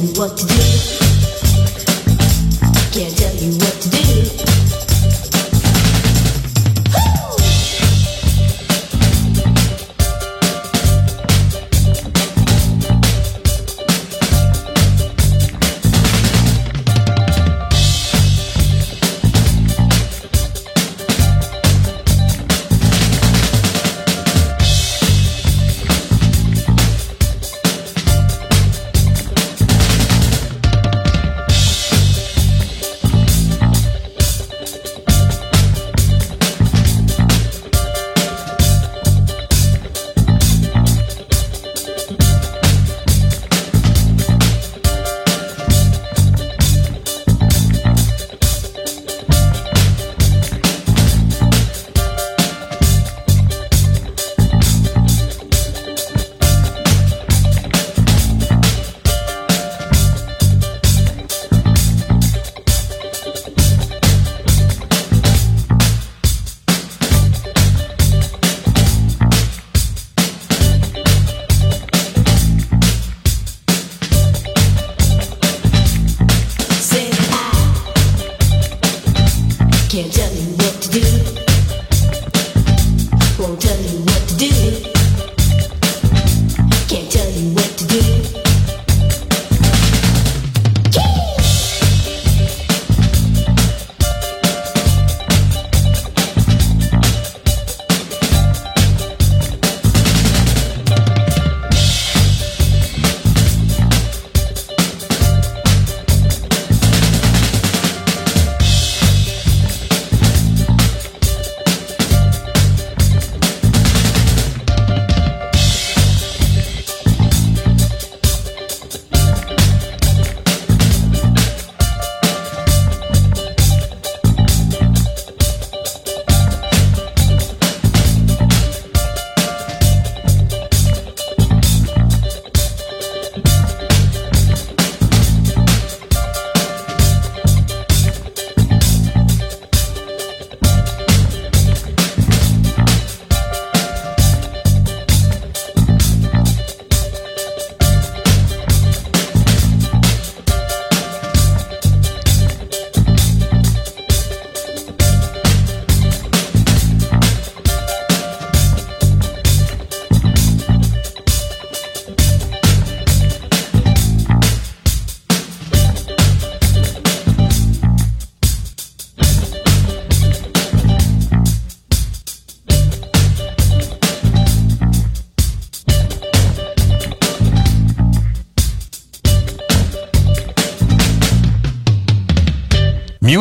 you what to do. Can't tell you what to do.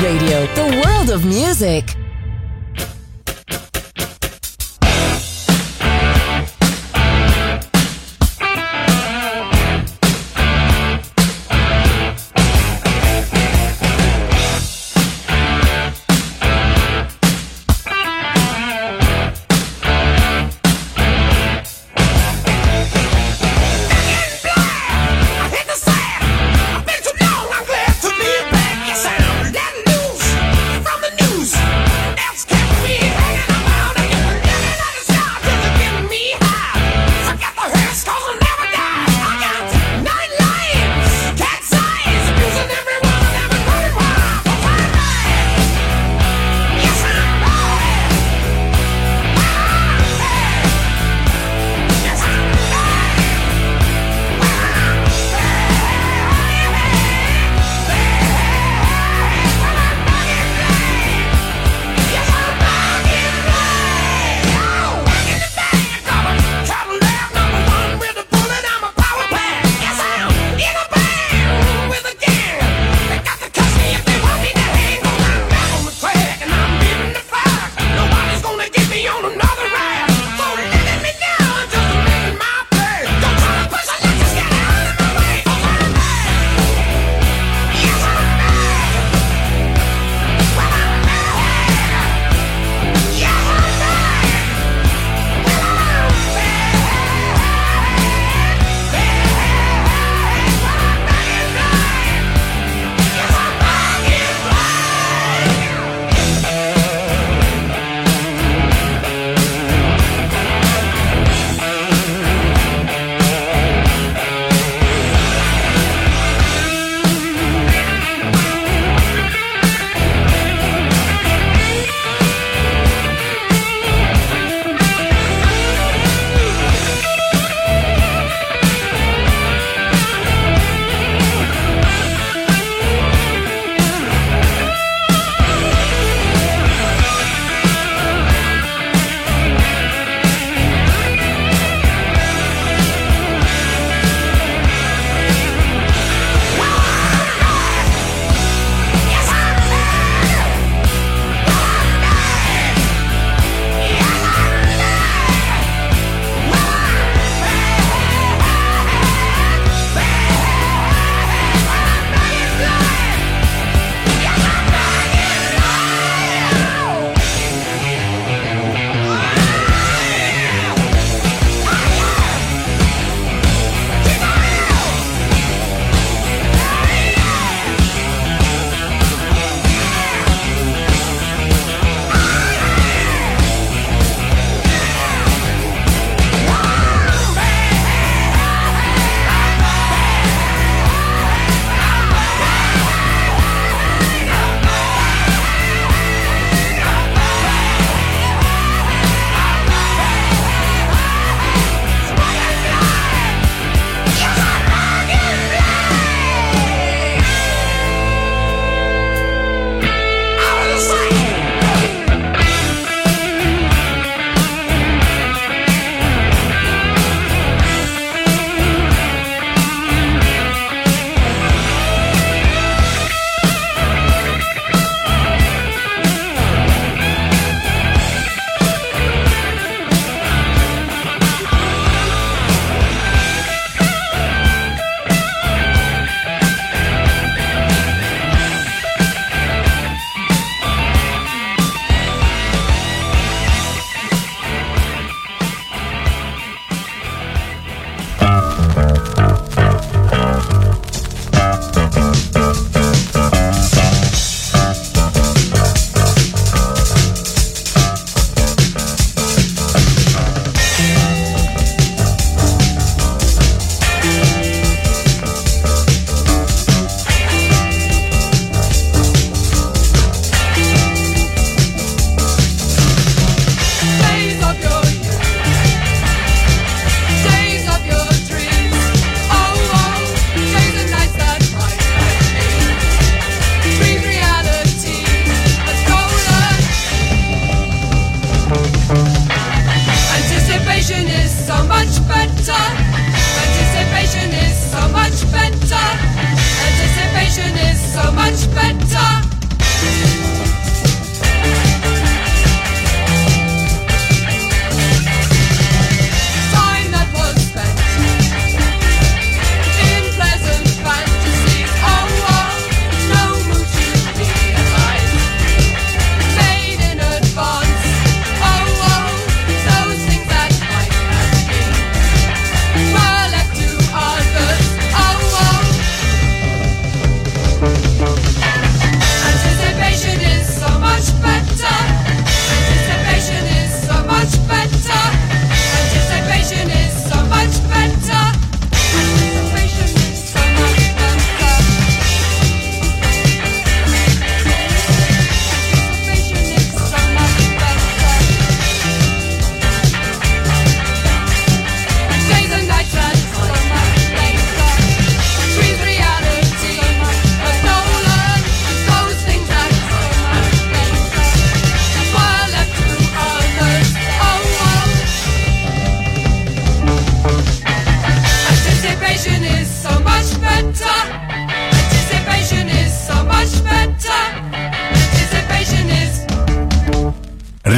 Radio,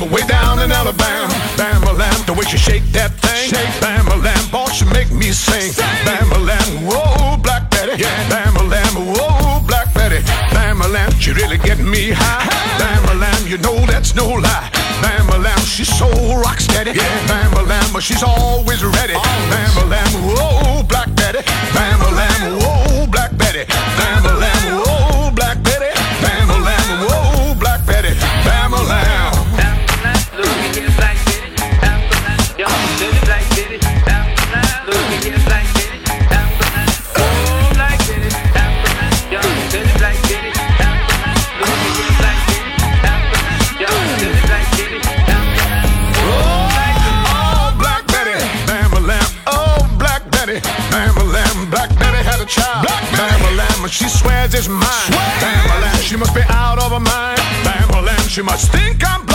Bama way down in Alabama. Bama lamb, the way she shake that thing. Shake Bama lamb, boy, she make me sing. sing. Bama lamb, whoa, Black Betty. Yeah. Bama lamb, whoa, Black Betty. Bama lamb, she really get me high. Bama lamb, you know that's no lie. Bama lamb, she's so rock steady. Yeah. Bama lamb, but she's always ready. Always. Bama lamb, whoa, Black Betty. Bama lamb, whoa, Black Betty. is mine. Bambalam, she must be out of her mind. Bambalam, she must think I'm.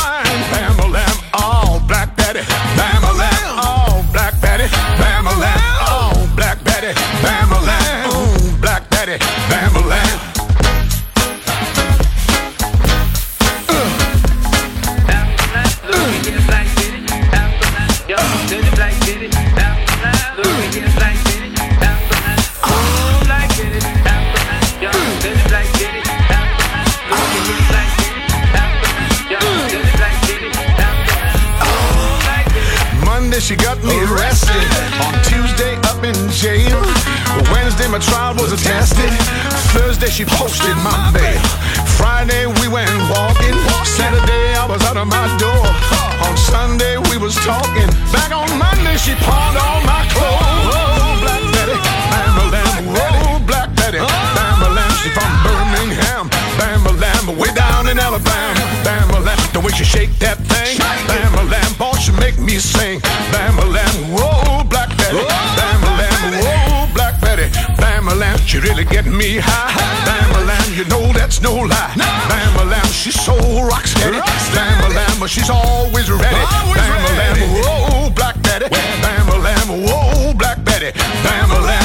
Me high. Bam-a-lam, you know that's no lie. Bam-a-lam, she's so rock steady. Bam-a-lam, she's always ready. Bam-a-lam, whoa, Black Betty. Bam-a-lam, whoa, Black Betty. Bam-a-lam, whoa,